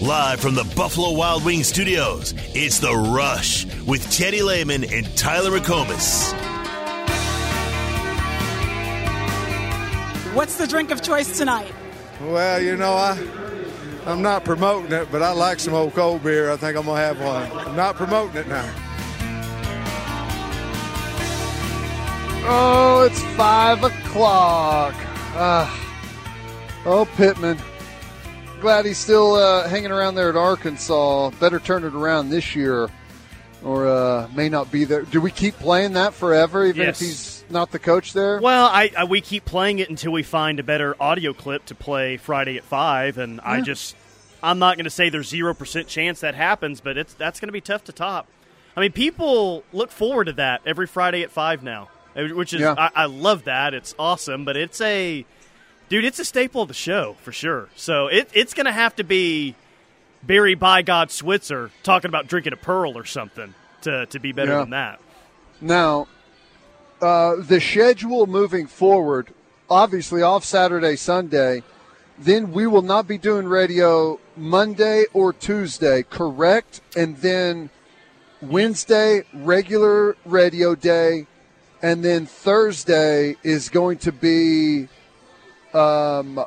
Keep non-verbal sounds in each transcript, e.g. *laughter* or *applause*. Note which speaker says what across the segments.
Speaker 1: Live from the Buffalo Wild Wings studios, it's The Rush with Teddy Lehman and Tyler McComas.
Speaker 2: What's the drink of choice tonight?
Speaker 3: Well, you know, I I'm not promoting it, but I like some old cold beer. I think I'm gonna have one. I'm not promoting it now.
Speaker 4: Oh, it's five o'clock. Ah. Oh, Pittman. Glad he's still uh, hanging around there at Arkansas. Better turn it around this year, or uh, may not be there. Do we keep playing that forever, even
Speaker 5: Yes.
Speaker 4: if he's not the coach there?
Speaker 5: Well, I, I we keep playing it until we find a better audio clip to play Friday at five, and I just I'm not going to say there's zero percent chance that happens, but it's that's going to be tough to top. I mean, people look forward to that every Friday at five now, eh, which is
Speaker 4: Yeah.
Speaker 5: I, I love that. It's awesome, but it's a dude, it's a staple of the show for sure. So it it's going to have to be Barry by God Switzer talking about drinking a pearl or something to to be better
Speaker 4: Yeah.
Speaker 5: than that.
Speaker 4: Now, uh, the schedule moving forward, obviously off Saturday, Sunday, then we will not be doing radio Monday or Tuesday, correct? And then Wednesday, regular radio day. And then Thursday is going to be um,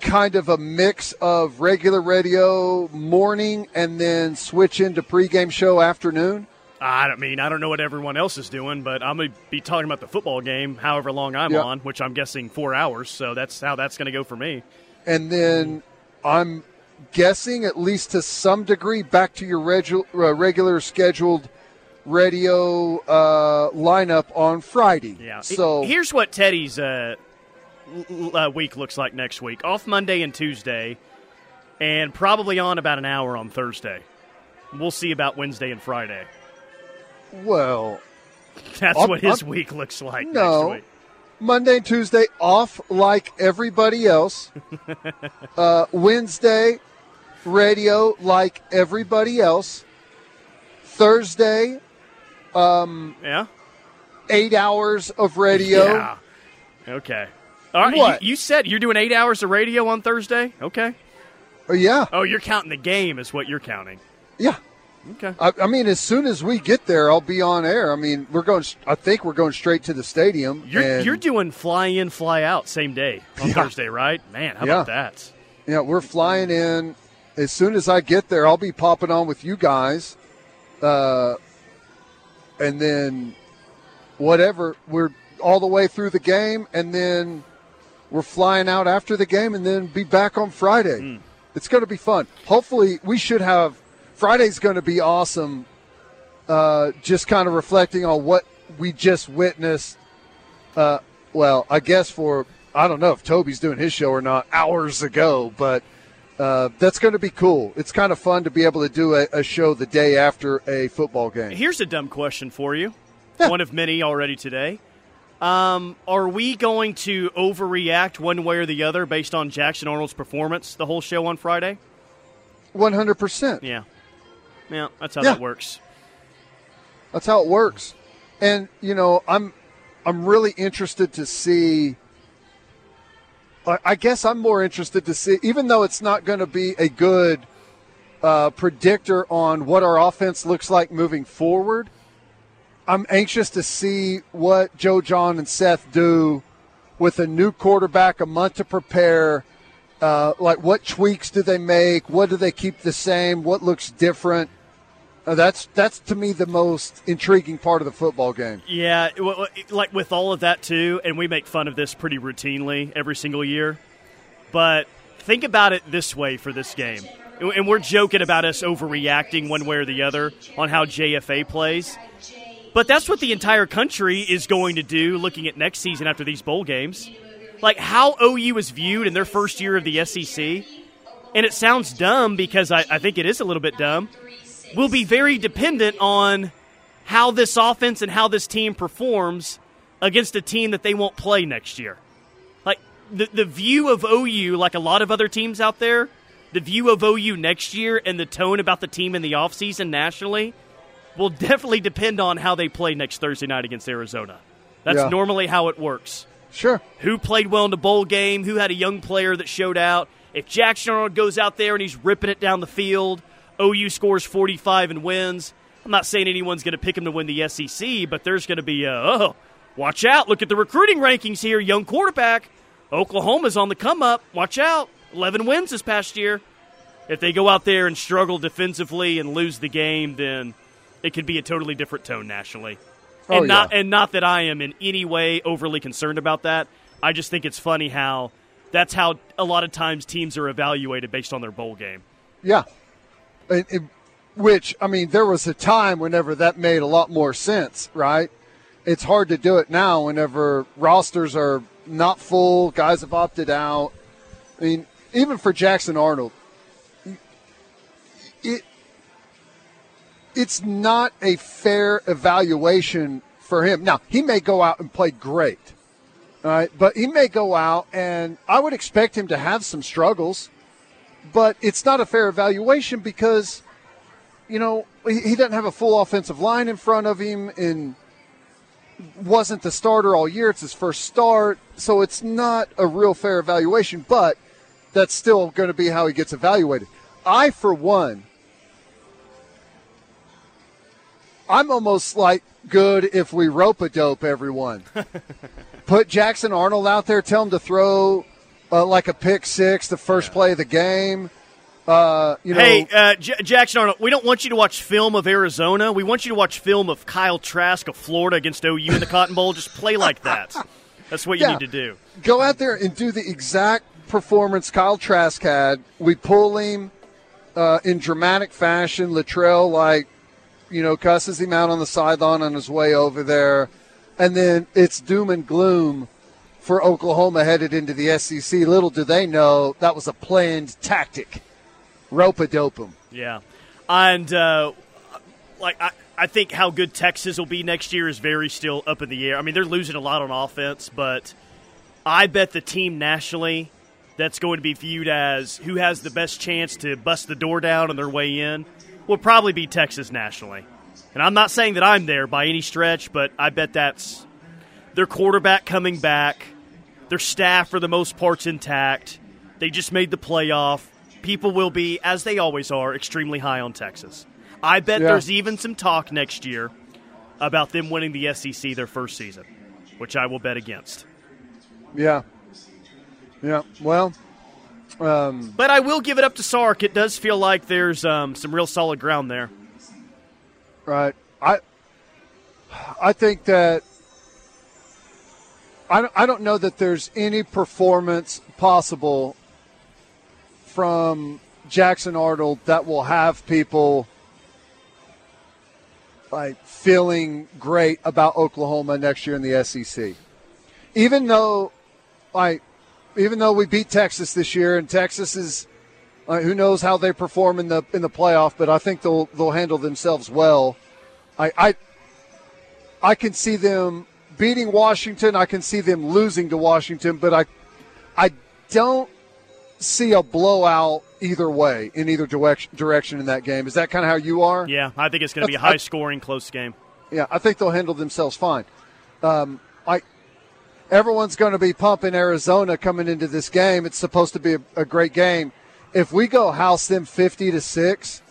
Speaker 4: kind of a mix of regular radio morning and then switch into pregame show afternoon.
Speaker 5: I don't mean I don't know what everyone else is doing, but I'm gonna be talking about the football game, however long I'm on, which I'm guessing four hours. So that's how that's gonna go for me.
Speaker 4: and then I'm guessing, at least to some degree, back to your regu- uh, regular scheduled radio uh, lineup on Friday.
Speaker 5: Yeah.
Speaker 4: So
Speaker 5: here's what Teddy's uh, uh, week looks like next week: off Monday and Tuesday, and probably on about an hour on Thursday. We'll see about Wednesday and Friday.
Speaker 4: well,
Speaker 5: That's what his week looks like
Speaker 4: No.
Speaker 5: next week.
Speaker 4: Monday and Tuesday off like everybody else. *laughs* uh, Wednesday radio like everybody else. Thursday um,
Speaker 5: Yeah.
Speaker 4: eight hours of radio.
Speaker 5: Yeah. Okay. All right.
Speaker 4: What?
Speaker 5: You, you said you're doing eight hours of radio on Thursday. Okay.
Speaker 4: Oh, yeah,
Speaker 5: Oh, you're counting the game, is what you're counting.
Speaker 4: yeah.
Speaker 5: Okay.
Speaker 4: I, I mean, as soon as we get there, I'll be on air. I mean, we're going. I think we're going straight to the stadium.
Speaker 5: You're
Speaker 4: and,
Speaker 5: you're doing fly in, fly out same day on
Speaker 4: Yeah.
Speaker 5: Thursday, right? Man, how
Speaker 4: Yeah.
Speaker 5: about that?
Speaker 4: yeah, we're flying in. As soon as I get there, I'll be popping on with you guys, uh, and then whatever. We're all the way through the game, and then we're flying out after the game, and then be back on Friday.
Speaker 5: Hmm.
Speaker 4: It's going to be fun. Hopefully, we should have Friday's going to be awesome. Uh, just kind of reflecting on what we just witnessed. Uh, well, I guess for I don't know if Toby's doing his show or not hours ago, but uh, that's going to be cool. It's kind of fun to be able to do a, a show the day after a football game.
Speaker 5: Here's a dumb question for you.
Speaker 4: Yeah.
Speaker 5: One of many already today. Um, are we going to overreact one way or the other based on Jackson Arnold's performance the whole show on Friday?
Speaker 4: One hundred percent.
Speaker 5: Yeah. Yeah, that's how
Speaker 4: Yeah.
Speaker 5: that works.
Speaker 4: That's how it works. And you know, I'm I'm really interested to see. I I guess I'm more interested to see, even though it's not going to be a good uh, predictor on what our offense looks like moving forward. I'm anxious to see what Joe Jon and Seth do with a new quarterback, a month to prepare. Uh, like, what tweaks do they make? What do they keep the same? What looks different? Uh, that's that's to me the most intriguing part of the football game.
Speaker 5: Yeah, like with all of that too, and we make fun of this pretty routinely every single year. But think about it this way for this game, and we're joking about us overreacting one way or the other on how JFA plays. But that's what the entire country is going to do looking at next season after these bowl games. Like how OU is viewed in their first year of the SEC. And it sounds dumb because I, I think it is a little bit dumb. Will be very dependent on how this offense and how this team performs against a team that they won't play next year. Like the the view of OU, like a lot of other teams out there, the view of OU next year and the tone about the team in the offseason nationally will definitely depend on how they play next Thursday night against Arizona. That's
Speaker 4: Yeah.
Speaker 5: normally how it works.
Speaker 4: Sure.
Speaker 5: Who played well in the bowl game? Who had a young player that showed out? If Jackson Arnold goes out there and he's ripping it down the field, OU scores 45 and wins. I'm not saying anyone's going to pick him to win the SEC, but there's going to be a, oh, watch out. Look at the recruiting rankings here. Young quarterback. Oklahoma's on the come up. Watch out. 11 wins this past year. If they go out there and struggle defensively and lose the game, then it could be a totally different tone nationally.
Speaker 4: Oh,
Speaker 5: and not
Speaker 4: yeah.
Speaker 5: and not that I am in any way overly concerned about that. I just think it's funny how that's how a lot of times teams are evaluated based on their bowl game.
Speaker 4: Yeah. And- and- which, I mean, there was a time whenever that made a lot more sense, right? It's hard to do it now whenever rosters are not full, guys have opted out. I mean, even for Jackson Arnold, it's not a fair evaluation for him. Now, he may go out and play great. But he may go out and I would expect him to have some struggles but it's not a fair evaluation because you know he, he doesn't have a full offensive line in front of him and wasn't the starter all year it's his first start so it's not a real fair evaluation but that's still going to be how he gets evaluated i for one i'm almost like good if we rope a dope everyone *laughs* put jackson arnold out there tell him to throw uh, like a pick six the first play of the game uh, you know,
Speaker 5: Hey, uh, J- Jackson Arnold, we don't want you to watch film of Arizona. We want you to watch film of Kyle Trask of Florida against OU in the *laughs* Cotton Bowl. Just play like that. That's what you
Speaker 4: Yeah.
Speaker 5: need to do.
Speaker 4: go out there and do the exact performance Kyle Trask had. We pull him uh, in dramatic fashion. Latrell, like, you know, cusses him out on the sideline on his way over there. And then it's doom and gloom for Oklahoma headed into the SEC. Little do they know that was a planned tactic. Rope a dope.
Speaker 5: Yeah, and uh, like I, I think how good Texas will be next year is very still up in the air. I mean, they're losing a lot on offense, but I bet the team nationally that's going to be viewed as who has the best chance to bust the door down on their way in will probably be Texas nationally. And I'm not saying that I'm there by any stretch, but I bet that's their quarterback coming back, their staff for the most part's intact. They just made the playoff. People will be, as they always are, extremely high on Texas. I bet
Speaker 4: Yeah.
Speaker 5: there's even some talk next year about them winning the SEC their first season, which I will bet against.
Speaker 4: Yeah. Yeah. Well, um,
Speaker 5: But I will give it up to Sark. It does feel like there's um, some real solid ground there.
Speaker 4: Right. I I think that I don't, I don't know that there's any performance possible from Jackson Arnold that will have people like feeling great about Oklahoma next year in the SEC. Even though like even though we beat Texas this year and Texas is uh, who knows how they perform in the in the playoff, but I think they'll they'll handle themselves well. I I, I can see them beating Washington. I can see them losing to Washington, but I I don't see a blowout either way in either direction direction in that game. Is that kind of how you are?
Speaker 5: Yeah, I think it's going to be a high scoring, close game.
Speaker 4: Yeah, I think they'll handle themselves fine. Um, I everyone's going to be pumping Arizona coming into this game. It's supposed to be a, a great game. If we go house them fifty to six,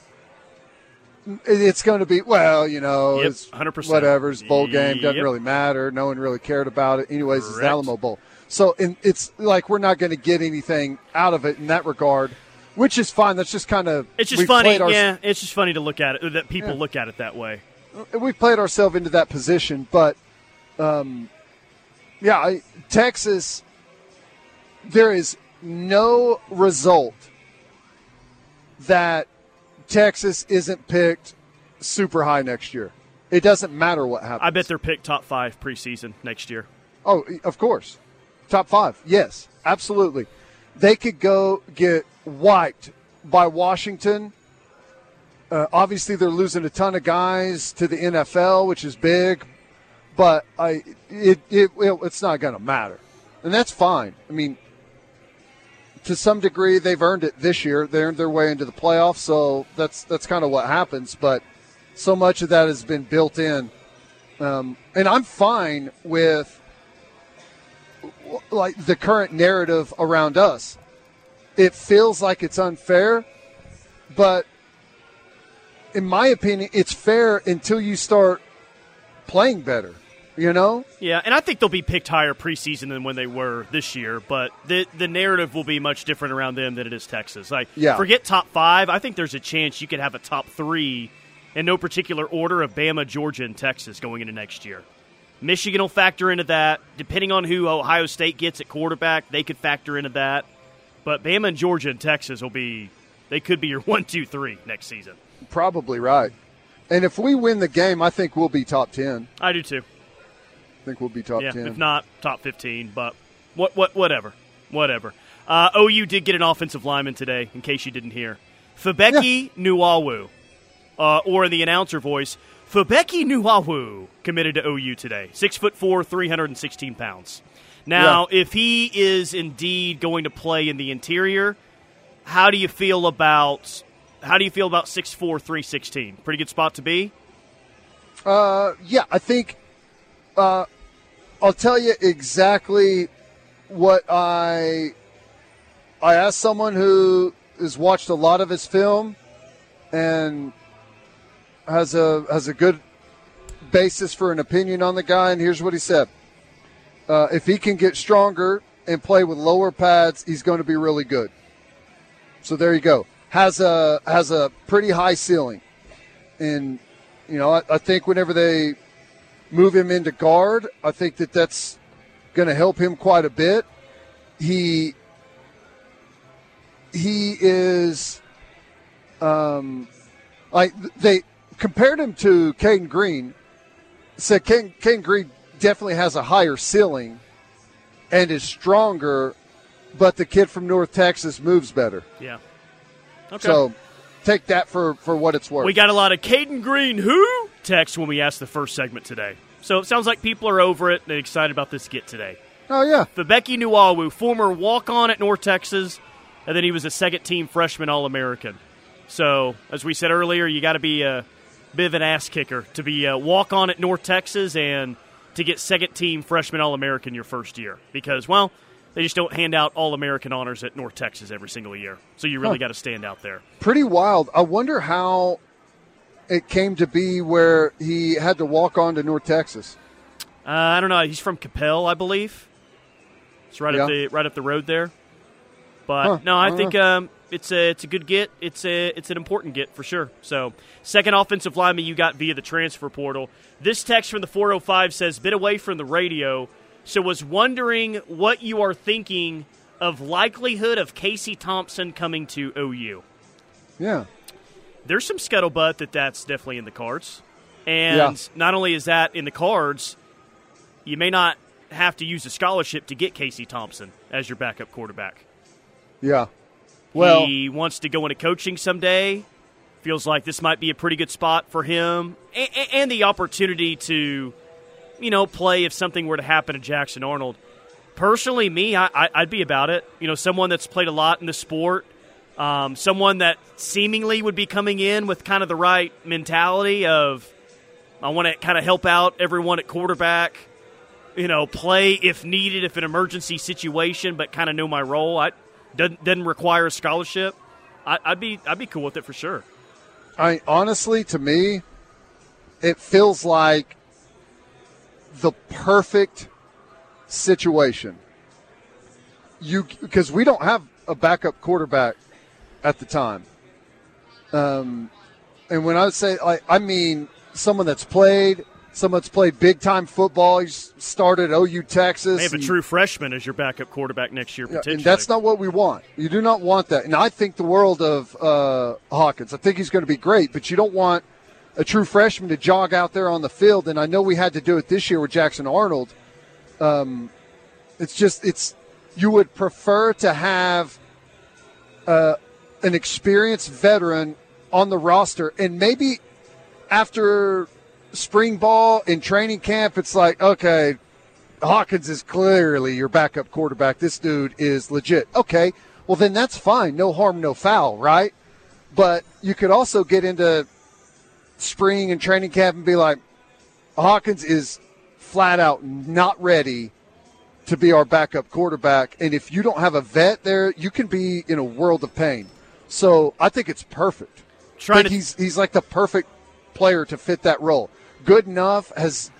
Speaker 4: it's going to be well, you know,
Speaker 5: Yep,
Speaker 4: it's
Speaker 5: 100%.
Speaker 4: whatever's bowl game doesn't
Speaker 5: Yep.
Speaker 4: really matter. No one really cared about it. Anyways, it's the Alamo Bowl. So in, it's like we're not going to get anything out of it in that regard, which is fine. That's just kind of
Speaker 5: It's just funny.
Speaker 4: our-
Speaker 5: yeah, it's just funny to look at it, that people
Speaker 4: Yeah.
Speaker 5: look at it that way.
Speaker 4: we've played ourselves into that position, but um, yeah, I, Texas. There is no result that Texas isn't picked super high next year. It doesn't matter what happens.
Speaker 5: I bet they're picked top five preseason next year.
Speaker 4: Oh, of course. Top five. Yes, absolutely. They could go get wiped by Washington. Uh, obviously, they're losing a ton of guys to the NFL, which is big, but I it, it, it it's not going to matter, and that's fine. I mean, to some degree, they've earned it this year. They earned their way into the playoffs, so that's that's kind of what happens. But so much of that has been built in, um, and I'm fine with like the current narrative around us. it feels like it's unfair, but in my opinion, it's fair until you start playing better. You know?
Speaker 5: Yeah, and I think they'll be picked higher preseason than when they were this year, but the the narrative will be much different around them than it is Texas. Like,
Speaker 4: Yeah.
Speaker 5: forget top five. I think there's a chance you could have a top three in no particular order of Bama, Georgia, and Texas going into next year. Michigan will factor into that. Depending on who Ohio State gets at quarterback, they could factor into that. But Bama and Georgia and Texas will be they could be your *laughs* one, two, three next season.
Speaker 4: Probably right. And if we win the game, I think we'll be top 10.
Speaker 5: I do too.
Speaker 4: I think we'll be top
Speaker 5: yeah,
Speaker 4: 10.
Speaker 5: if not top fifteen, but what what whatever, whatever. Uh, OU did get an offensive lineman today, in case you didn't hear. Febechi Nwaiwu, uh, or in the announcer voice, Febechi Nwaiwu committed to OU today. Six foot four, three hundred and sixteen pounds. Now, if he is indeed going to play in the interior, how do you feel about how do you feel about six four, three sixteen? Pretty good spot to be.
Speaker 4: Uh, yeah, I think uh, I'll tell you exactly what I I asked someone who has watched a lot of his film and has a has a good basis for an opinion on the guy, and here's what he said: uh, If he can get stronger and play with lower pads, he's going to be really good. So there you go. Has a has a pretty high ceiling, and you know I, I think whenever they move him into guard, I think that that's going to help him quite a bit. He he is um like they compared him to Cayden Green. Said Cayden, Cayden Green definitely has a higher ceiling and is stronger, but the kid from North Texas moves better.
Speaker 5: Yeah. Okay.
Speaker 4: So take that for for what it's worth.
Speaker 5: We got a lot of Cayden Green who text when we asked the first segment today. So it sounds like people are over it and excited about this get today.
Speaker 4: oh yeah,
Speaker 5: Febechi Nwaiwu, former walk on at North Texas, and then he was a second team freshman All American. So, as we said earlier, you got to be a bit of an ass kicker to be a walk on at North Texas and to get second team freshman All American your first year. Because, well, they just don't hand out All American honors at North Texas every single year. So you really
Speaker 4: Huh.
Speaker 5: got to stand out there.
Speaker 4: pretty wild. I wonder how it came to be where he had to walk on to North Texas.
Speaker 5: Uh, I don't know. He's from Capel, I believe. It's right up the right up the road there. But
Speaker 4: Huh.
Speaker 5: no, I
Speaker 4: Uh.
Speaker 5: think um, it's a it's a good get. It's a it's an important get for sure. So second offensive lineman you got via the transfer portal. This text from the 405 says bit away from the radio. So was wondering what you are thinking of likelihood of Casey Thompson coming to OU.
Speaker 4: Yeah.
Speaker 5: There's some scuttlebutt that that's definitely in the cards. And
Speaker 4: Yeah.
Speaker 5: not only is that in the cards, you may not have to use a scholarship to get Casey Thompson as your backup quarterback.
Speaker 4: Yeah. Well,
Speaker 5: he wants to go into coaching someday. Feels like this might be a pretty good spot for him, and, and the opportunity to, you know, play if something were to happen to Jackson Arnold. Personally, me, I, I'd be about it. You know, someone that's played a lot in the sport, um, someone that seemingly would be coming in with kind of the right mentality of, I want to kind of help out everyone at quarterback. You know, play if needed, if an emergency situation, but kind of know my role. I doesn't doesn't require a scholarship. I, I'd be I'd be cool with it for sure.
Speaker 4: I honestly, to me, it feels like the perfect situation. You because we don't have a backup quarterback at the time. Um, and when I say like, I mean someone that's played, someone that's played big time football. He's started OU Texas.
Speaker 5: They have a true freshman as your backup quarterback next year potentially.
Speaker 4: and that's not what we want. You do not want that. And I think the world of uh, Hawkins. I think he's going to be great, but you don't want a true freshman to jog out there on the field. And I know we had to do it this year with Jackson Arnold. Um, it's just it's you would prefer to have uh, an experienced veteran on the roster, and maybe after spring ball and training camp, it's like okay, Hawkins is clearly your backup quarterback. This dude is legit. Okay, well then that's fine. No harm, no foul, right? But you could also get into spring and training camp and be like, Hawkins is flat out not ready to be our backup quarterback. And if you don't have a vet there, you can be in a world of pain. So I think it's perfect.
Speaker 5: Trying
Speaker 4: think
Speaker 5: to-
Speaker 4: he's he's like the perfect player to fit that role. Good enough has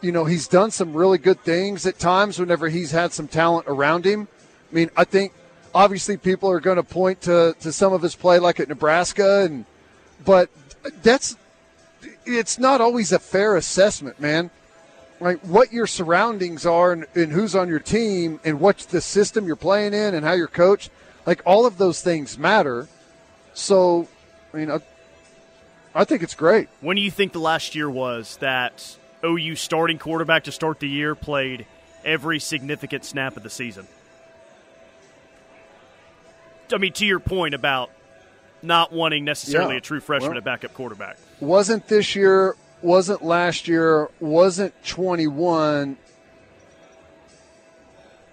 Speaker 4: you know, he's done some really good things at times whenever he's had some talent around him. I mean, I think obviously people are going to point to, to some of his play like at Nebraska and but that's it's not always a fair assessment, man. Like what your surroundings are and, and who's on your team and what the system you're playing in and how you're coached, like all of those things matter. So, I mean, I, I think it's great.
Speaker 5: When do you think the last year was that OU starting quarterback to start the year played every significant snap of the season? I mean, to your point about not wanting necessarily
Speaker 4: Yeah.
Speaker 5: a true freshman
Speaker 4: Well-
Speaker 5: at backup quarterback.
Speaker 4: wasn't this year, wasn't last year, wasn't 21.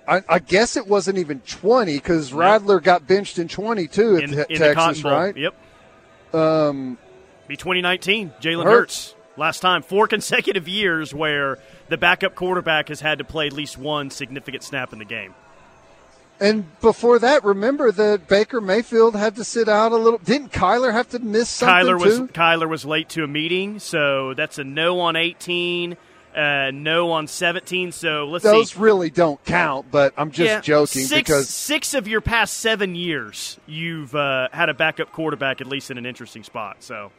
Speaker 4: I, I guess it wasn't even 20 because Rattler got benched in 22 at
Speaker 5: in,
Speaker 4: Te-
Speaker 5: in
Speaker 4: Texas, right?
Speaker 5: Yep.
Speaker 4: Um,
Speaker 5: Be 2019. Jalen
Speaker 4: Hurts.
Speaker 5: Hurts. Last time, four *laughs* consecutive years where the backup quarterback has had to play at least one significant snap in the game.
Speaker 4: And before that, remember that Baker Mayfield had to sit out a little. Didn't Kyler have to miss something
Speaker 5: Kyler was
Speaker 4: too?
Speaker 5: Kyler was late to a meeting, so that's a no on 18, uh, no on 17. So let's
Speaker 4: Those
Speaker 5: see.
Speaker 4: really don't count, but I'm just
Speaker 5: Yeah,
Speaker 4: joking
Speaker 5: six,
Speaker 4: because
Speaker 5: six of your past seven years, you've uh, had a backup quarterback at least in an interesting spot. So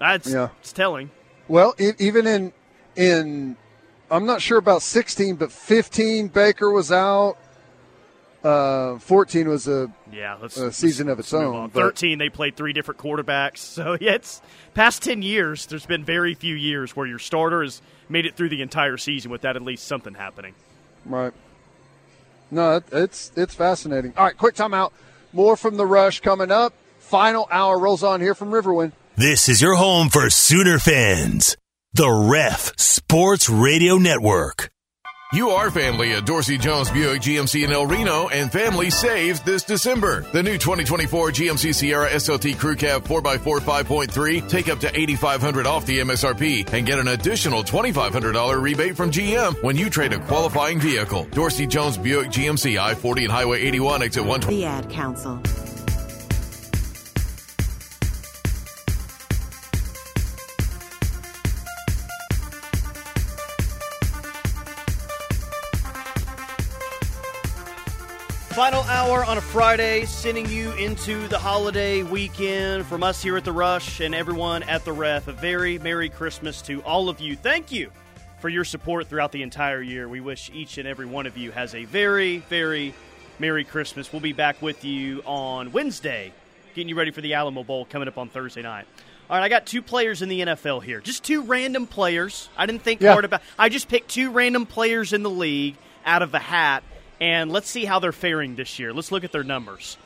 Speaker 5: that's
Speaker 4: Yeah.
Speaker 5: it's telling.
Speaker 4: Well, e- even in in I'm not sure about 16, but 15 Baker was out. Uh, 14 was a
Speaker 5: Yeah, let's
Speaker 4: A
Speaker 5: let's-
Speaker 4: season of its own,
Speaker 5: Thirteen, they played three different quarterbacks. *laughs* So yeah, it's past ten years. There's been very few years where your starter has made it through the entire season without at least something happening.
Speaker 4: right. No, it's it's fascinating. All right, quick timeout. More from the rush coming up. Final hour rolls on here from Riverwind.
Speaker 1: This is your home for Sooner fans. The Ref Sports Radio Network.
Speaker 2: You are family at Dorsey Jones Buick GMC in El Reno, and family saves this December. The new 2024 GMC Sierra SLT Crew Cab 4x4 5.3 take up to 8,500 off the MSRP and get an additional $2,500 rebate from GM when you trade a qualifying vehicle. Dorsey Jones Buick GMC I 40 and Highway 81 exit 120.
Speaker 6: The Ad Council.
Speaker 5: Final hour on a Friday, sending you into the holiday weekend from us here at The Rush and everyone at The Ref. A very Merry Christmas to all of you. Thank you for your support throughout the entire year. We wish each and every one of you has a very, very Merry Christmas. We'll be back with you on Wednesday, getting you ready for the Alamo Bowl coming up on Thursday night. All right, I got two players in the NFL here. Just two random players. I didn't think
Speaker 4: Yeah.
Speaker 5: hard about I just picked two random players in the league out of the hat, and let's see how they're faring this year. Let's look at their numbers.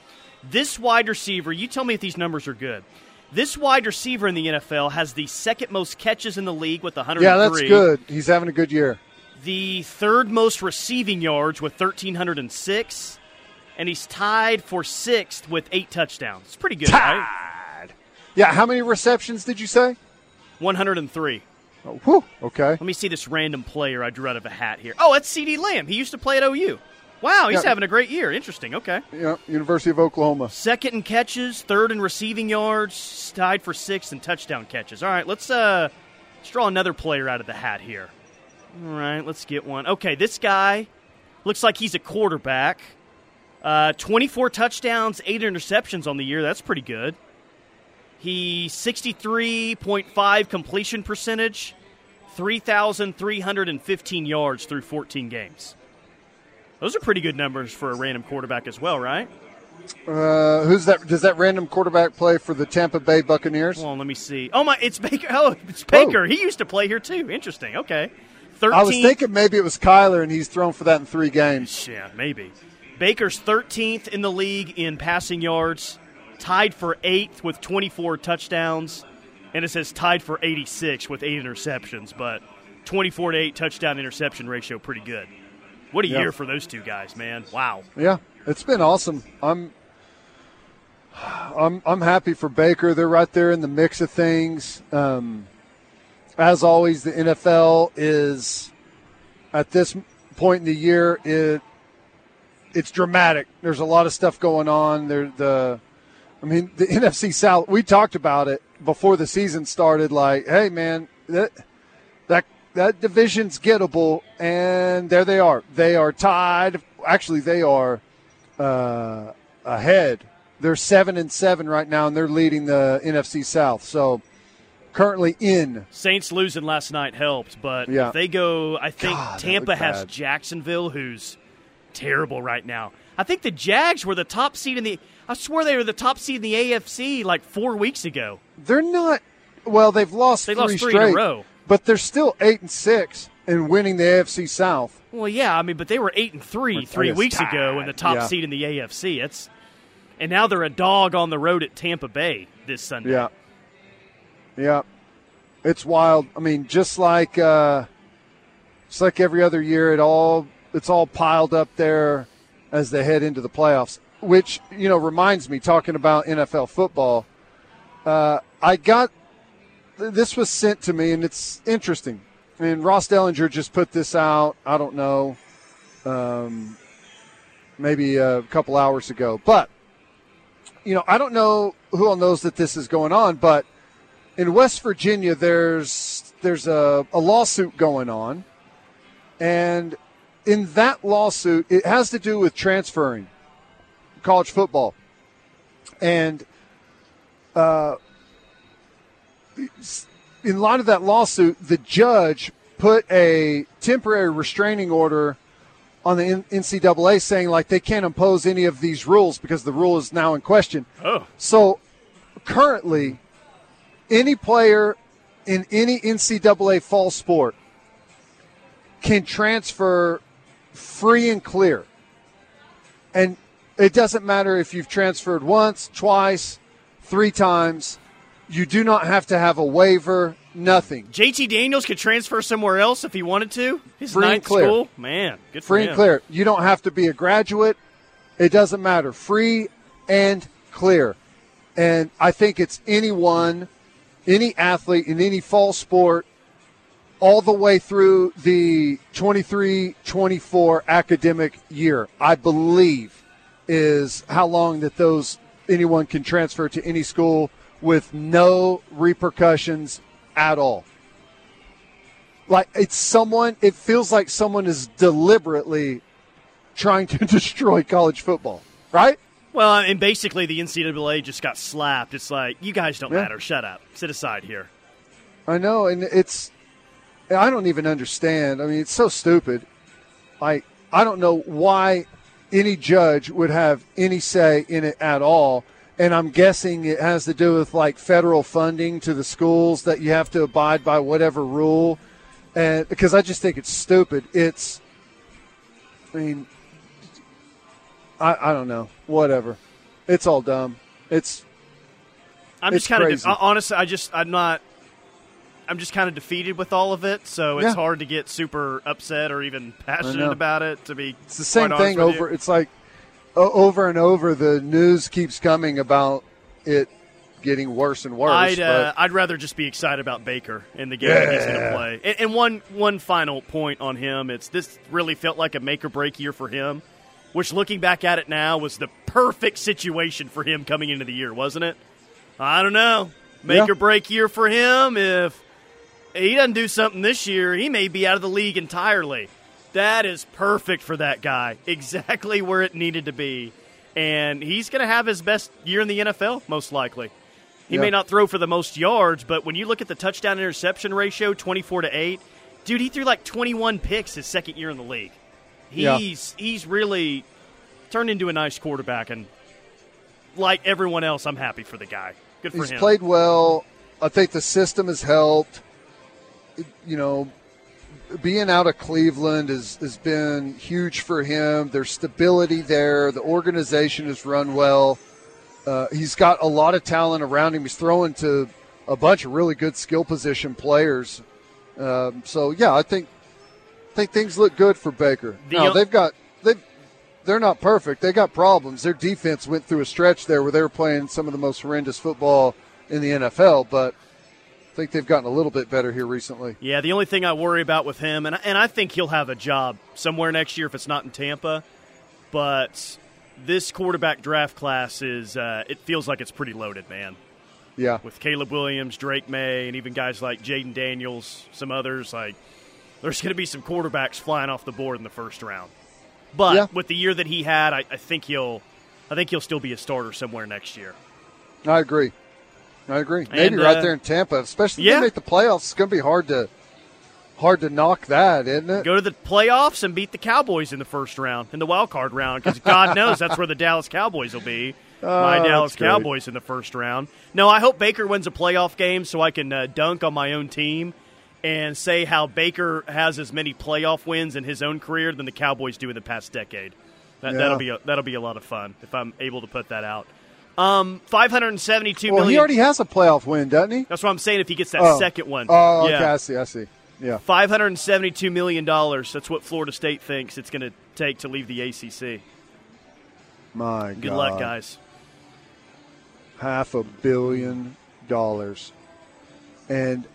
Speaker 5: This wide receiver, you tell me if these numbers are good. This wide receiver in the NFL has the second most catches in the league with 103.
Speaker 4: Yeah, that's good. He's having a good year.
Speaker 5: The third most receiving yards with 1,306. And he's tied for sixth with eight touchdowns. It's pretty good, right?
Speaker 4: Yeah, how many receptions did you say?
Speaker 5: 103.
Speaker 4: Oh, whew, okay.
Speaker 5: Let me see this random player I drew out of a hat here. Oh, that's CeeDee Lamb. He used to play at OU. Wow, he's
Speaker 4: Yeah.
Speaker 5: having a great year. Interesting. Okay.
Speaker 4: Yeah, University of Oklahoma.
Speaker 5: Second in catches, third in receiving yards, tied for sixth in touchdown catches. All right, let's uh let's draw another player out of the hat here. All right, let's get one. Okay, this guy looks like he's a quarterback. Uh, 24 touchdowns, eight interceptions on the year. That's pretty good. He 63.5 completion percentage, 3,315 yards through 14 games. Those are pretty good numbers for a random quarterback as well, right?
Speaker 4: Uh, who's that? Does that random quarterback play for the Tampa Bay Buccaneers?
Speaker 5: On, let me see. Oh my, it's Baker. Oh, it's Baker. He used to play here too. Interesting. Okay.
Speaker 4: I was thinking maybe it was Kyler, and he's thrown for that in three games.
Speaker 5: Yeah, maybe. Baker's thirteenth in the league in passing yards, tied for eighth with twenty-four touchdowns, and it says tied for eighty-six with eight interceptions. But twenty-four to eight touchdown interception ratio, pretty good. What a
Speaker 4: Yeah.
Speaker 5: year for those two guys, man! Wow.
Speaker 4: Yeah, it's been awesome. I'm, I'm, I'm happy for Baker. They're right there in the mix of things. Um, as always, the NFL is at this point in the year, it it's dramatic. There's a lot of stuff going on. There, the, I mean, the *laughs* NFC South. We talked about it before the season started. Like, hey, man, that that that division's gettable, and there they are. They are tied. Actually, they are uh, ahead. They're seven and seven right now, and they're leading the NFC South. So currently in.
Speaker 5: Saints losing last night helped, but
Speaker 4: Yeah.
Speaker 5: if they go, I think
Speaker 4: God,
Speaker 5: Tampa has
Speaker 4: bad.
Speaker 5: Jacksonville, who's terrible right now. I think the Jags were the top seed in the. I swear they were the top seed in the AFC like four weeks ago.
Speaker 4: They're not. Well, they've lost
Speaker 5: They
Speaker 4: three
Speaker 5: lost three in a row.
Speaker 4: But they're still eight and six and winning the AFC South.
Speaker 5: Well, yeah, I mean, but they were eight and three
Speaker 4: Or-
Speaker 5: three
Speaker 4: I guess
Speaker 5: weeks ago in the top
Speaker 4: Yeah.
Speaker 5: seed in the AFC. It's and now they're a dog on the road at Tampa Bay this Sunday.
Speaker 4: Yeah. Yeah. It's wild. I mean, just like uh just like every other year, it all it's all piled up there as they head into the playoffs. Which, you know, reminds me, talking about NFL football, uh, I got th- this was sent to me and it's interesting. And Ross Dellenger just put this out, I don't know, um, maybe a couple hours ago. But you know, I don't know who all knows that this is going on, but in West Virginia, there's there's a, a lawsuit going on, and in that lawsuit, it has to do with transferring college football, and uh, in light of that lawsuit, the judge put a temporary restraining order on the NCAA saying like they can't impose any of these rules because the rule is now in question.
Speaker 5: Oh,
Speaker 4: So currently, any player in any NCAA fall sport can transfer free and clear. And it doesn't matter if you've transferred once, twice, three times. You do not have to have a waiver, nothing.
Speaker 5: JT Daniels could transfer somewhere else if he wanted to. His
Speaker 4: Free and
Speaker 5: ninth
Speaker 4: clear.
Speaker 5: school, man, good for
Speaker 4: Free and clear. You don't have to be a graduate. It doesn't matter. Free and clear. And I think it's anyone, any athlete in any fall sport, all the way through the 23 24 academic year, I believe, is how long that those anyone can transfer to any school with no repercussions at all like it's someone it feels like someone is deliberately trying to *laughs* destroy college football right
Speaker 5: Well, and basically the NCAA just got slapped. It's like you guys don't
Speaker 4: Yeah.
Speaker 5: matter. Shut up. Sit aside here.
Speaker 4: i know and it's i don't even understand i mean it's so stupid like i don't know why any judge would have any say in it at all and i'm guessing it has to do with like federal funding to the schools that you have to abide by whatever rule and because i just think it's stupid it's i mean i, I don't know whatever it's all dumb it's
Speaker 5: I'm
Speaker 4: It's
Speaker 5: just kind of
Speaker 4: crazy.
Speaker 5: honestly. I just I'm not. I'm just kind of defeated with all of it, so it's
Speaker 4: Yeah.
Speaker 5: hard to get super upset or even passionate about it. To be
Speaker 4: It's the same thing
Speaker 5: with you.
Speaker 4: over. It's like over and over. The news keeps coming about it getting worse and worse.
Speaker 5: I'd uh, I'd rather just be excited about Baker and the game that he's going to play. And, and one one final point on him: it's this really felt like a make or break year for him. Which, looking back at it now, was the perfect situation for him coming into the year, wasn't it? I don't know. Make
Speaker 4: Yeah.
Speaker 5: or break year for him. If he doesn't do something this year, he may be out of the league entirely. That is perfect for that guy. *laughs* Exactly where it needed to be. And he's going to have his best year in the NFL, most likely. He
Speaker 4: Yeah.
Speaker 5: may not throw for the most yards, but when you look at the touchdown interception ratio, 24 to 8, dude, he threw like 21 picks his second year in the league.
Speaker 4: Yeah.
Speaker 5: He's he's really turned into a nice quarterback and like everyone else, I'm happy for the guy. Good for
Speaker 4: he's
Speaker 5: him.
Speaker 4: He's played well. I think the system has helped. You know, being out of Cleveland has, has been huge for him. There's stability there. The organization has run well. Uh, he's got a lot of talent around him. He's throwing to a bunch of really good skill position players. Um, so yeah, I think I think things look good for Baker.
Speaker 5: The
Speaker 4: now they've got they they're not perfect. They got problems. Their defense went through a stretch there where they were playing some of the most horrendous football in the NFL. But think they've gotten a little bit better here recently.
Speaker 5: Yeah, the only thing I worry about with him, and and I think he'll have a job somewhere next year if it's not in Tampa, but this quarterback draft class is uh, it feels like it's pretty loaded, man.
Speaker 4: Yeah,
Speaker 5: with Caleb Williams, Drake Maye, and even guys like Jayden Daniels, some others like there's going to be some quarterbacks flying off the board in the first round. But
Speaker 4: Yeah.
Speaker 5: with the year that he had, I, I think he'll, I think he'll still be a starter somewhere next year.
Speaker 4: I agree. I agree. Maybe
Speaker 5: And,
Speaker 4: right
Speaker 5: uh,
Speaker 4: there in Tampa, especially if
Speaker 5: yeah.
Speaker 4: they make the playoffs. It's going to be hard to hard to knock that, isn't it?
Speaker 5: Go to the playoffs and beat the Cowboys in the first round, in the wild card round, because God knows that's where the Dallas Cowboys will be. *laughs* My
Speaker 4: Oh,
Speaker 5: Dallas. Cowboys in the first round. No, I hope Baker wins a playoff game so I can uh, dunk on my own team and say how Baker has as many playoff wins in his own career than the Cowboys do in the past decade. That,
Speaker 4: Yeah.
Speaker 5: That'll be a, that'll be a lot of fun if I'm able to put that out. Um, five hundred seventy-two
Speaker 4: Well,
Speaker 5: million.
Speaker 4: he already has a playoff win, doesn't he?
Speaker 5: That's what I'm saying. If he gets that
Speaker 4: Oh.
Speaker 5: second one,
Speaker 4: Oh, okay.
Speaker 5: yeah.
Speaker 4: I see. I see. Yeah.
Speaker 5: Five hundred and seventy-two million dollars. That's what Florida State thinks it's going to take to leave the ACC.
Speaker 4: My
Speaker 5: Good
Speaker 4: God.
Speaker 5: luck, guys.
Speaker 4: half a billion dollars. And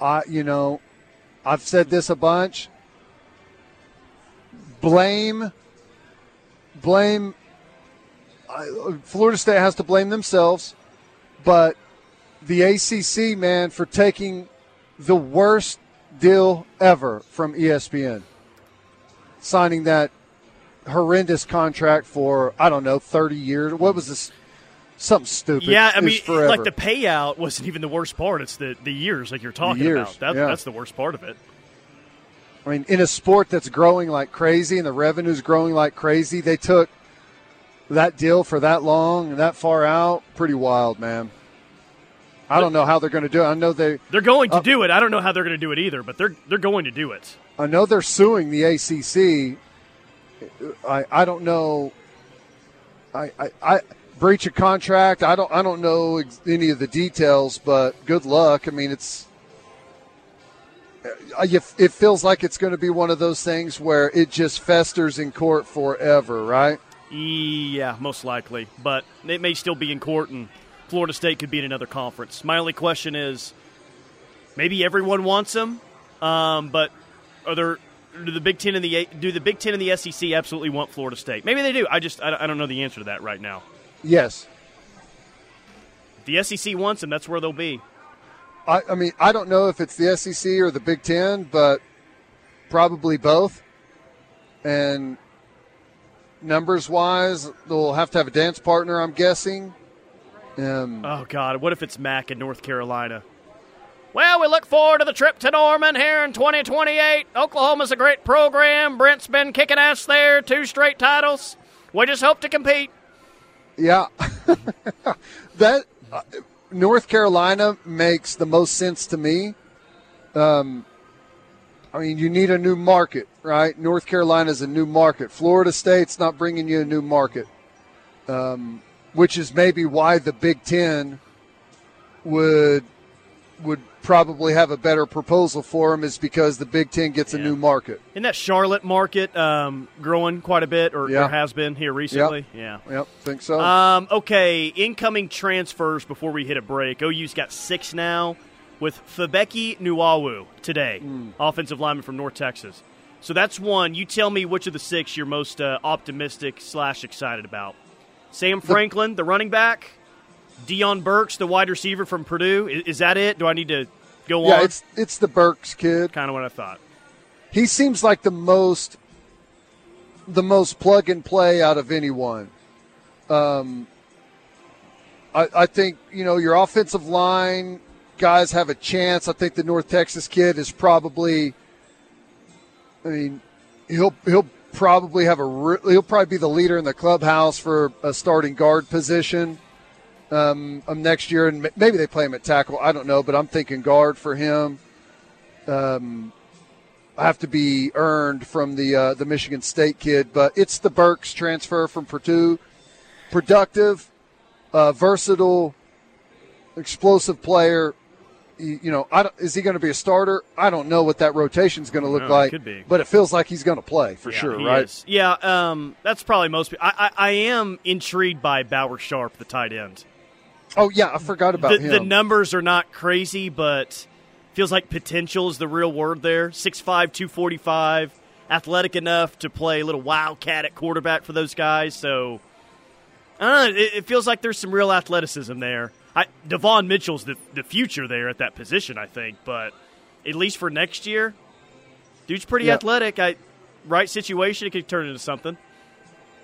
Speaker 4: I, you know, I've said this a bunch. Blame, blame. I, Florida State has to blame themselves, but the ACC man for taking the worst deal ever from ESPN, signing that horrendous contract for I don't know thirty years. What was this? Something stupid.
Speaker 5: Yeah, I mean, like the payout wasn't even the worst part. It's the, the years, like you're talking
Speaker 4: years,
Speaker 5: about. That,
Speaker 4: yeah.
Speaker 5: That's the worst part of it.
Speaker 4: I mean, in a sport that's growing like crazy and the revenue's growing like crazy, they took that deal for that long and that far out. Pretty wild, man. I don't know how they're going to do it. I know they,
Speaker 5: They're going to
Speaker 4: Uh,
Speaker 5: do it. I don't know how they're going to do it either, but they're they're going to do it.
Speaker 4: I know they're suing the ACC. I, I don't know. I, I, I breach a contract. I don't I don't know ex- any of the details, but good luck. I mean, it's. uh, It feels like it's going to be one of those things where it just festers in court forever, right?
Speaker 5: Yeah, most likely, but it may still be in court, and Florida State could be in another conference. My only question is, maybe everyone wants them, um, but are there? Do the Big Ten and the do the Big Ten and the SEC absolutely want Florida State? Maybe they do. I just I, I don't know the answer to that right now.
Speaker 4: Yes.
Speaker 5: If the SEC wants them, that's where they'll be.
Speaker 4: I, I mean, I don't know if it's the SEC or the Big Ten, but probably both. And numbers wise, they'll have to have a dance partner, I'm guessing. Um,
Speaker 5: Oh God, what if it's Mack in North Carolina? Well, we look forward to the trip to Norman here in 2028. Oklahoma's a great program. Brent's been kicking ass there, two straight titles. We just hope to compete.
Speaker 4: yeah. *laughs* that uh, North Carolina makes the most sense to me. Um, I mean, you need a new market, right? North Carolina is a new market. Florida State's not bringing you a new market, um, which is maybe why the Big Ten would would probably have a better proposal for them is because the Big Ten gets a new market.
Speaker 5: In that Charlotte market, um, growing quite a bit, or,
Speaker 4: Yeah.
Speaker 5: or has been here recently. Yeah.
Speaker 4: Yep, think so.
Speaker 5: Um, okay, incoming transfers before we hit a break. OU's got six now with Febechi Nwaiwu today, offensive lineman from North Texas. So that's one. You tell me which of the six you're most uh, optimistic slash excited about. Sam Franklin, the running back. Deion Burks, the wide receiver from Purdue. Is, is that it? Do I need to go
Speaker 4: yeah,
Speaker 5: on?
Speaker 4: it's it's the Burks kid.
Speaker 5: kind of what I thought.
Speaker 4: he seems like the most the most plug and play out of anyone. Um, I, I think you know your offensive line guys have a chance. I think the North Texas kid is probably. I mean, he'll he'll probably have a he'll probably be the leader in the clubhouse for a starting guard position um, um, next year, and maybe they play him at tackle. I don't know, but I'm thinking guard for him. Um, have to be earned from the uh, the Michigan State kid, but it's the Burks transfer from Purdue. Productive, uh, versatile, explosive player. You, know, is he going to be a starter? I don't know what that rotation is going to look like.
Speaker 5: could be.
Speaker 4: but it feels like he's going to play for
Speaker 5: Yeah,
Speaker 4: sure, right?
Speaker 5: is. Yeah, um, that's probably most. I, I, I am intrigued by Bauer Sharp, the tight end.
Speaker 4: Oh yeah, I forgot about
Speaker 5: the,
Speaker 4: him.
Speaker 5: the numbers are not crazy, but feels like potential is the real word there. 6'5", 245, athletic enough to play a little wildcat at quarterback for those guys. So I don't know. It, it feels like there's some real athleticism there. I, Devon Mitchell's the the future there at that position, I think. But at least for next year, dude's pretty
Speaker 4: Yeah.
Speaker 5: athletic. I right situation, it could turn into something.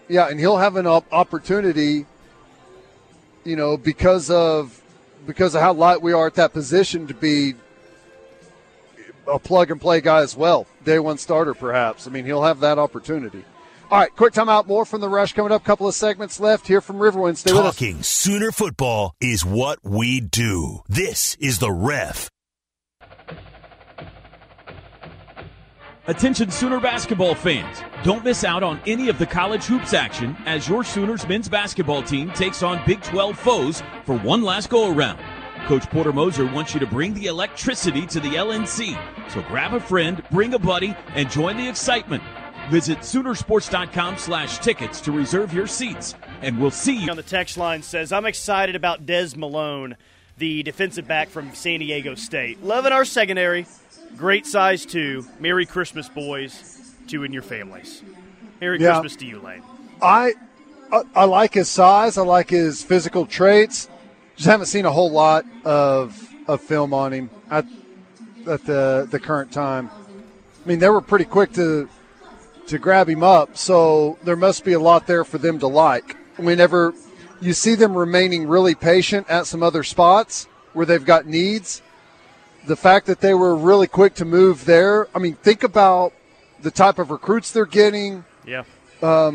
Speaker 4: Yeah, and he'll have an op- opportunity, you know, because of because of how light we are at that position to be a plug and play guy as well, day one starter perhaps. I mean, he'll have that opportunity. All right, quick timeout. More from the rush coming up. Couple of segments left here from Riverwind. Stay with us.
Speaker 1: Talking Sooner football is what we do. This is the ref.
Speaker 6: Attention Sooner basketball fans. Don't miss out on any of the college hoops action as your Sooners men's basketball team takes on Big 12 foes for one last go around. Coach Porter Moser wants you to bring the electricity to the LNC. So grab a friend, bring a buddy, and join the excitement. Visit Soonersports.com slash tickets to reserve your seats. And we'll see you
Speaker 5: on the text line says, I'm excited about Des Malone, the defensive back from San Diego State. Loving our secondary. Great size, too. Merry Christmas, boys, to and your families. Merry
Speaker 4: Yeah.
Speaker 5: Christmas to you, Lane.
Speaker 4: I, I I like his size. I like his physical traits. Just haven't seen a whole lot of of film on him at at the the current time. I mean, they were pretty quick to to grab him up, so there must be a lot there for them to like. Whenever you see them remaining really patient at some other spots where they've got needs, the fact that they were really quick to move there. I mean, think about the type of recruits they're getting
Speaker 5: Yeah.
Speaker 4: uh,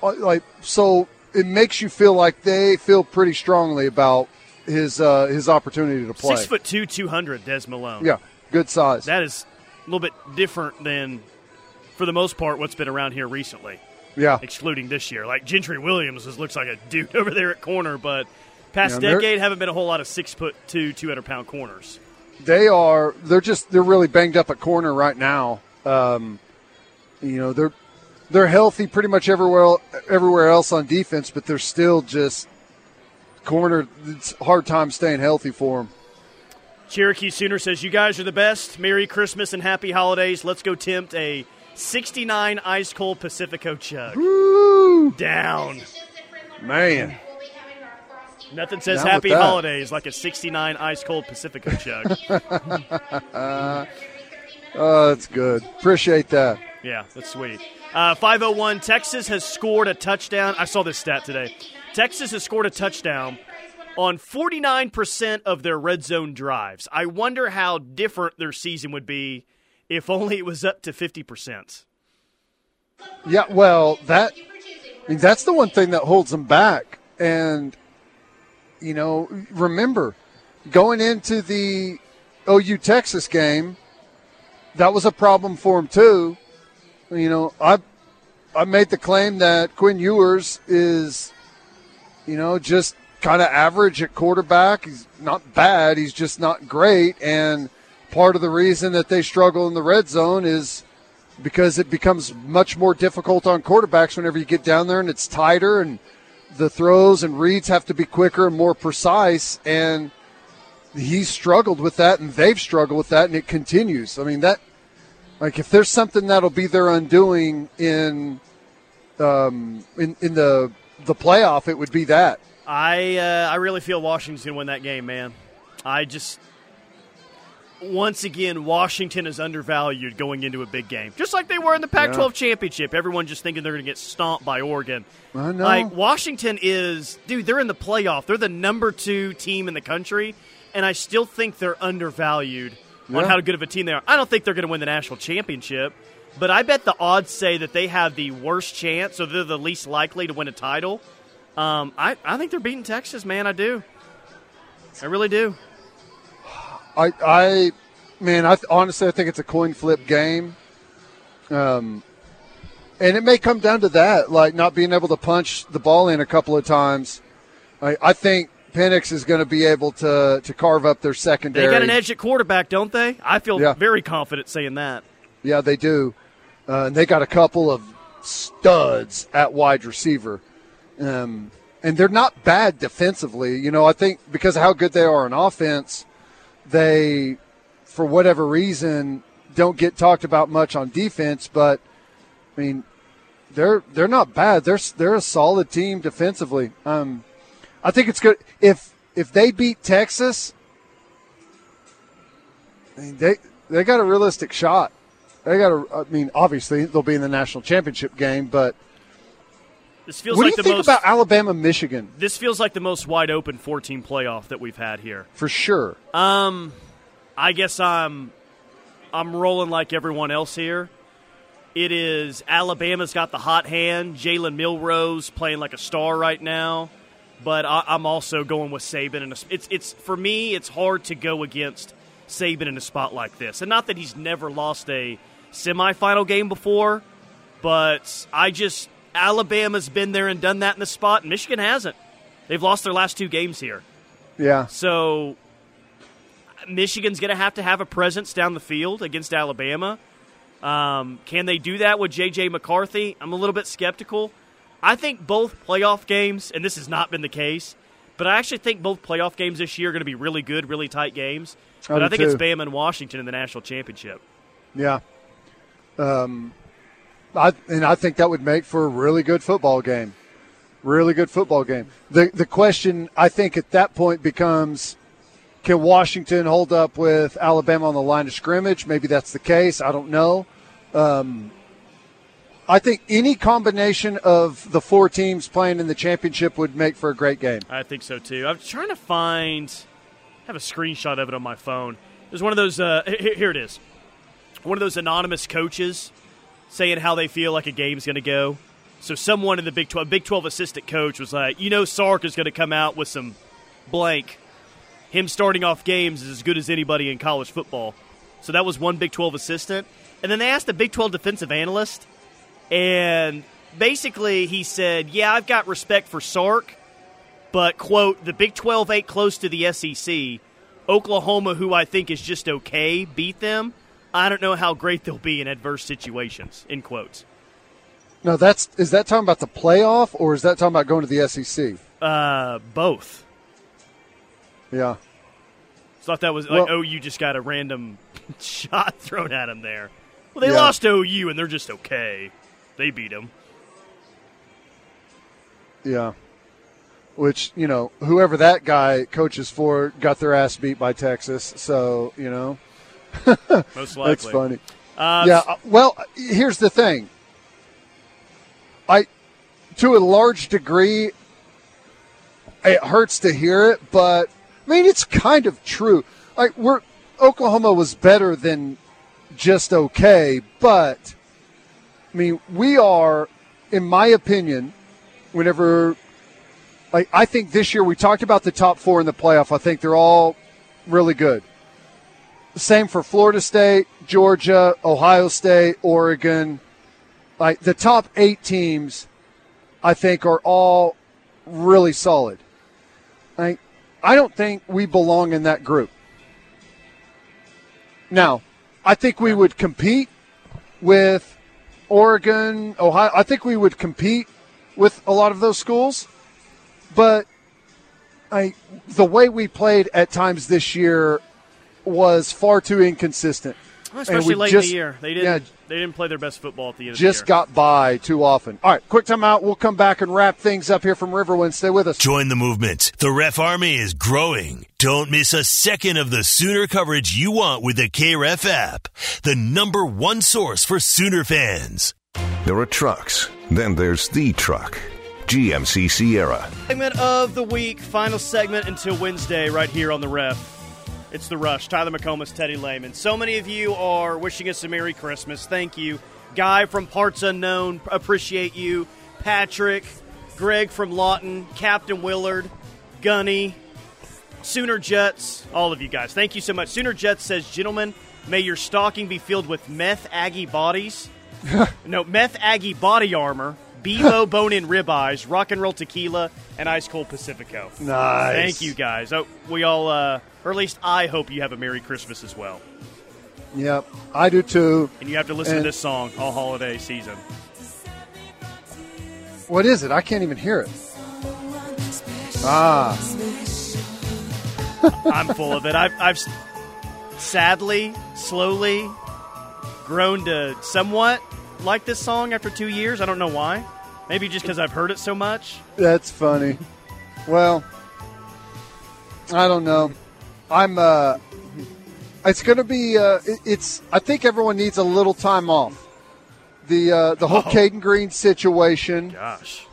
Speaker 4: like so it makes you feel like they feel pretty strongly about his uh, his opportunity to play.
Speaker 5: Six foot two, 200, Des Malone.
Speaker 4: Yeah, good size.
Speaker 5: That is a little bit different than, for the most part, what's been around here recently,
Speaker 4: yeah,
Speaker 5: excluding this year. Like Gentry Williams is, looks like a dude *laughs* over there at corner, but past
Speaker 4: Yeah,
Speaker 5: decade haven't been a whole lot of six foot two, 200 pound corners.
Speaker 4: they are. They're just they're really banged up at corner right now. Um, you know they're they're healthy pretty much everywhere everywhere else on defense, but they're still just corner. It's hard time staying healthy for them.
Speaker 5: Cherokee Sooner says, You guys are the best. Merry Christmas and happy holidays. Let's go tempt a 69 ice cold Pacifico chug. Down.
Speaker 4: Man,
Speaker 5: Nothing says
Speaker 4: Down
Speaker 5: happy holidays like a 69 ice cold Pacifico chug. *laughs*
Speaker 4: oh, that's good. Appreciate that.
Speaker 5: yeah, that's sweet. Uh, 501, Texas has scored a touchdown. I saw this stat today. Texas has scored a touchdown on 49% of their red zone drives. I wonder how different their season would be if only it was up to 50%.
Speaker 4: Yeah, well, that I mean, that's the one thing that holds them back. And you know, remember going into the OU Texas game, that was a problem for them too. You know, I I made the claim that Quinn Ewers is, you know, just kind of average at quarterback. He's not bad. He's just not great. And part of the reason that they struggle in the red zone is because it becomes much more difficult on quarterbacks whenever you get down there and it's tighter and the throws and reads have to be quicker and more precise and he's struggled with that and they've struggled with that and it continues. I mean that like if there's something that'll be their undoing in um in, in the the playoff it would be that.
Speaker 5: I uh, I really feel Washington's to win that game, man. I just once again Washington is undervalued going into a big game, just like they were in the Pac-12 championship. Everyone just thinking they're going to get stomped by Oregon.
Speaker 4: I know.
Speaker 5: Like Washington is, dude. They're in the playoff. They're the number two team in the country, and I still think they're undervalued on how good of a team they are. I don't think they're going to win the national championship, but I bet the odds say that they have the worst chance, or they're the least likely to win a title. Um, I, I think they're beating Texas, man. I do. I really do.
Speaker 4: I, I, man, I honestly I think it's a coin flip game. Um, and it may come down to that, like not being able to punch the ball in a couple of times. I, I think Penix is going to be able to to carve up their secondary.
Speaker 5: They got an edge at quarterback, don't they? I feel
Speaker 4: Yeah.
Speaker 5: very confident saying that.
Speaker 4: Yeah, they do. Uh, and they got a couple of studs at wide receiver. Um, and they're not bad defensively. You know, I think because of how good they are on offense, they, for whatever reason, don't get talked about much on defense. But I mean, they're they're not bad. They're they're a solid team defensively. Um, I think it's good if if they beat Texas. I mean, they they got a realistic shot. They got a. I mean, obviously they'll be in the national championship game, but
Speaker 5: this feels
Speaker 4: what
Speaker 5: like
Speaker 4: do you
Speaker 5: the
Speaker 4: think
Speaker 5: most,
Speaker 4: about Alabama, Michigan?
Speaker 5: This feels like the most wide open 14 playoff that we've had here.
Speaker 4: For sure.
Speaker 5: Um, I guess I'm I'm rolling like everyone else here. It is Alabama's got the hot hand. Jalen Milroe playing like a star right now, but I, am also going with Saban. And it's it's for me, it's hard to go against Saban in a spot like this. And not that he's never lost a semifinal game before, but I just Alabama's been there and done that in the spot, and Michigan hasn't. They've lost their last two games here.
Speaker 4: Yeah.
Speaker 5: So Michigan's going to have to have a presence down the field against Alabama. Um, can they do that with J.J. McCarthy? I'm a little bit skeptical. I think both playoff games, and this has not been the case, but I actually think both playoff games this year are going to be really good, really tight games. But I, I think too. it's Bama and Washington in the national championship.
Speaker 4: Yeah. Um, I, and I think that would make for a really good football game. Really good football game. The the question I think at that point becomes can Washington hold up with Alabama on the line of scrimmage? Maybe that's the case. I don't know. Um, I think any combination of the four teams playing in the championship would make for a great game.
Speaker 5: I think so too. I'm trying to find. I have a screenshot of it on my phone. There's one of those. Uh, here it is. One of those anonymous coaches saying how they feel like a game's going to go. So someone in the Big 12, Big 12 assistant coach was like, you know, Sark is going to come out with some blank. Him starting off games is as good as anybody in college football. So that was one Big 12 assistant. And then they asked a Big 12 defensive analyst, and basically he said, yeah, I've got respect for Sark, but, quote, the Big 12 ain't close to the SEC. Oklahoma, who I think is just okay, beat them. I don't know how great they'll be in adverse situations. In quotes.
Speaker 4: No, that's is that talking about the playoff or is that talking about going to the SEC?
Speaker 5: Uh, both.
Speaker 4: Yeah.
Speaker 5: Thought that was like, well, oh, you just got a random *laughs* shot thrown at them there. Well, they yeah. lost to OU and they're just okay. They beat them.
Speaker 4: Yeah. Which you know, whoever that guy coaches for got their ass beat by Texas. So you know. *laughs*
Speaker 5: Most likely.
Speaker 4: That's funny. Uh, yeah. Uh, well, here's the thing. I, to a large degree, it hurts to hear it, but I mean it's kind of true. Like we're Oklahoma was better than just okay, but I mean we are, in my opinion, whenever like I think this year we talked about the top four in the playoff. I think they're all really good. Same for Florida State, Georgia, Ohio State, Oregon. Like the top eight teams, I think are all really solid. Like, I don't think we belong in that group. Now, I think we would compete with Oregon, Ohio. I think we would compete with a lot of those schools, but I the way we played at times this year was far too inconsistent.
Speaker 5: Well, especially late just, in the year, they didn't. Yeah, they didn't play their best football at the end. Of the year.
Speaker 4: Just got by too often. All right, quick time out. We'll come back and wrap things up here from Riverwind. Stay with us.
Speaker 1: Join the movement. The Ref Army is growing. Don't miss a second of the Sooner coverage you want with the KREF app, the number one source for Sooner fans.
Speaker 7: There are trucks. Then there's the truck. GMC Sierra.
Speaker 5: Segment of the week, final segment until Wednesday, right here on the Ref. It's The Rush. Tyler McComas, Teddy Lehman. So many of you are wishing us a Merry Christmas. Thank you. Guy from Parts Unknown, appreciate you. Patrick, Greg from Lawton, Captain Willard, Gunny, Sooner Jets, all of you guys. Thank you so much. Sooner Jets says, Gentlemen, may your stocking be filled with meth Aggie bodies. *laughs* no, meth Aggie body armor, Bevo *laughs* bone in ribeyes, rock and roll tequila, and ice cold Pacifico.
Speaker 4: Nice.
Speaker 5: Thank you guys. Oh, we all. Uh, or at least I hope you have a Merry Christmas as well.
Speaker 4: Yep, I do too.
Speaker 5: And you have to listen and to this song all holiday season.
Speaker 4: What is it? I can't even hear it. Ah. *laughs*
Speaker 5: I'm full of it. I've, I've sadly, slowly grown to somewhat like this song after two years. I don't know why. Maybe just because I've heard it so much.
Speaker 4: That's funny. Well, I don't know. I'm. uh It's going to be. Uh, it- it's. I think everyone needs a little time off. The uh, the whole
Speaker 5: Oh.
Speaker 4: Cayden Green situation
Speaker 5: Gosh.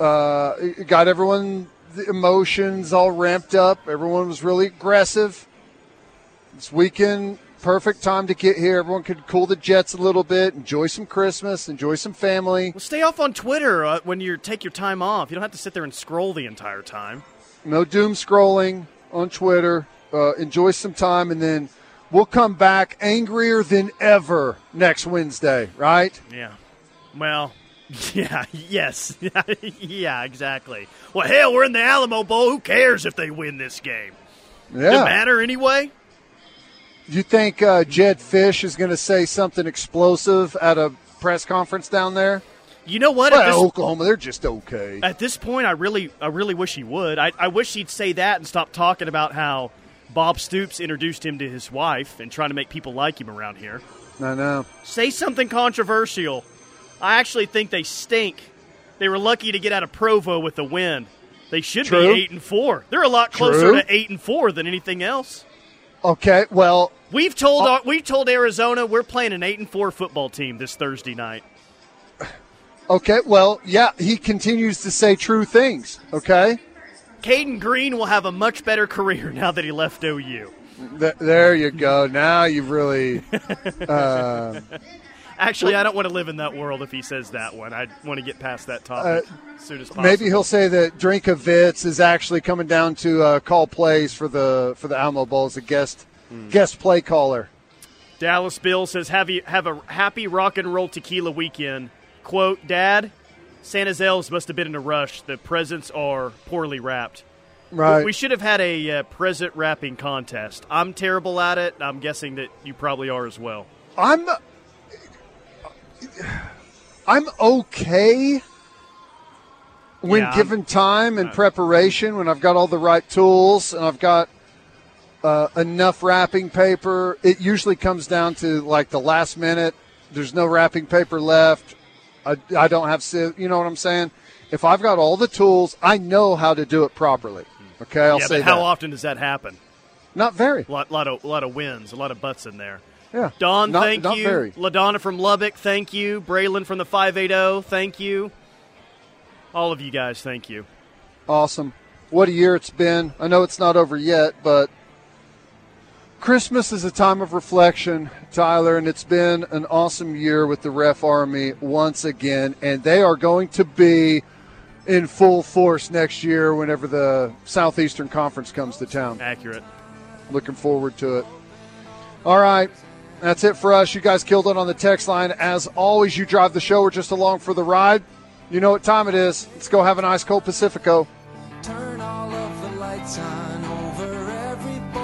Speaker 4: uh, it got everyone the emotions all ramped up. Everyone was really aggressive. This weekend, perfect time to get here. Everyone could cool the jets a little bit, enjoy some Christmas, enjoy some family.
Speaker 5: Well, stay off on Twitter uh, when you take your time off. You don't have to sit there and scroll the entire time.
Speaker 4: no doom scrolling on Twitter. Uh, enjoy some time, and then we'll come back angrier than ever next Wednesday, right?
Speaker 5: Yeah. Well, *laughs* yeah, yes. *laughs* yeah, exactly. Well, hell, we're in the Alamo Bowl. Who cares if they win this game? Does it
Speaker 4: Yeah.
Speaker 5: matter anyway?
Speaker 4: You think uh, Jedd Fisch is going to say something explosive at a press conference down there?
Speaker 5: You know what? At
Speaker 4: Well,
Speaker 5: this-
Speaker 4: Oklahoma, they're just okay.
Speaker 5: At this point, I really, I really wish he would. I, I wish he'd say that and stop talking about how Bob Stoops introduced him to his wife and trying to make people like him around here.
Speaker 4: I know.
Speaker 5: Say something controversial. I actually think they stink. They were lucky to get out of Provo with the win. They should
Speaker 4: True.
Speaker 5: be eight and four. They're a lot closer
Speaker 4: True.
Speaker 5: to eight and four than anything else.
Speaker 4: Okay, well,
Speaker 5: We've told
Speaker 4: uh,
Speaker 5: our, we've told Arizona we're playing an eight and four football team this Thursday night.
Speaker 4: okay, well, yeah, he continues to say true things. Okay,
Speaker 5: Cayden Green will have a much better career *laughs* now that he left OU.
Speaker 4: Th- there you go. Now you've really. *laughs* Uh,
Speaker 5: Actually, I don't want to live in that world if he says that one. I want to get past that topic as soon as possible.
Speaker 4: Uh, maybe he'll say that Drinkwitz is actually coming down to uh, call plays for the for the Alamo Bowl as a guest
Speaker 5: Hmm.
Speaker 4: guest play caller.
Speaker 5: Dallas Bill says, "Have you have a happy rock and roll tequila weekend?" Quote, "Dad, Santa's elves must have been in a rush. The presents are poorly wrapped.
Speaker 4: Right.
Speaker 5: We should have had a uh, present wrapping contest. I'm terrible at it. I'm guessing that you probably are as well.
Speaker 4: I'm I'm okay when
Speaker 5: Yeah, I'm-
Speaker 4: given time and preparation when I've got all the right tools and I've got uh, enough wrapping paper. It usually comes down to like the last minute. There's no wrapping paper left. I, I don't have. You know what I'm saying? If I've got all the tools, I know how to do it properly. Hmm. Okay, I'll
Speaker 5: yeah,
Speaker 4: say
Speaker 5: but how
Speaker 4: that.
Speaker 5: often does that happen?
Speaker 4: Not very.
Speaker 5: A lot, lot of, a lot of wins, a lot of butts in there.
Speaker 4: Yeah.
Speaker 5: Don,
Speaker 4: Not-
Speaker 5: thank
Speaker 4: not
Speaker 5: you.
Speaker 4: very.
Speaker 5: LaDonna from Lubbock, thank you. Braylon from the 580, thank you. All of you guys, thank you.
Speaker 4: Awesome. What a year it's been. I know it's not over yet, but Christmas is a time of reflection, Tyler, and it's been an awesome year with the Ref Army once again, and they are going to be in full force next year whenever the Southeastern Conference comes to town.
Speaker 5: Accurate.
Speaker 4: Looking forward to it. All right. That's it for us. You guys killed it on the text line. As always, you drive the show. We're just along for the ride. You know what time it is. Let's go have an ice cold Pacifico.
Speaker 8: Turn all of the lights on.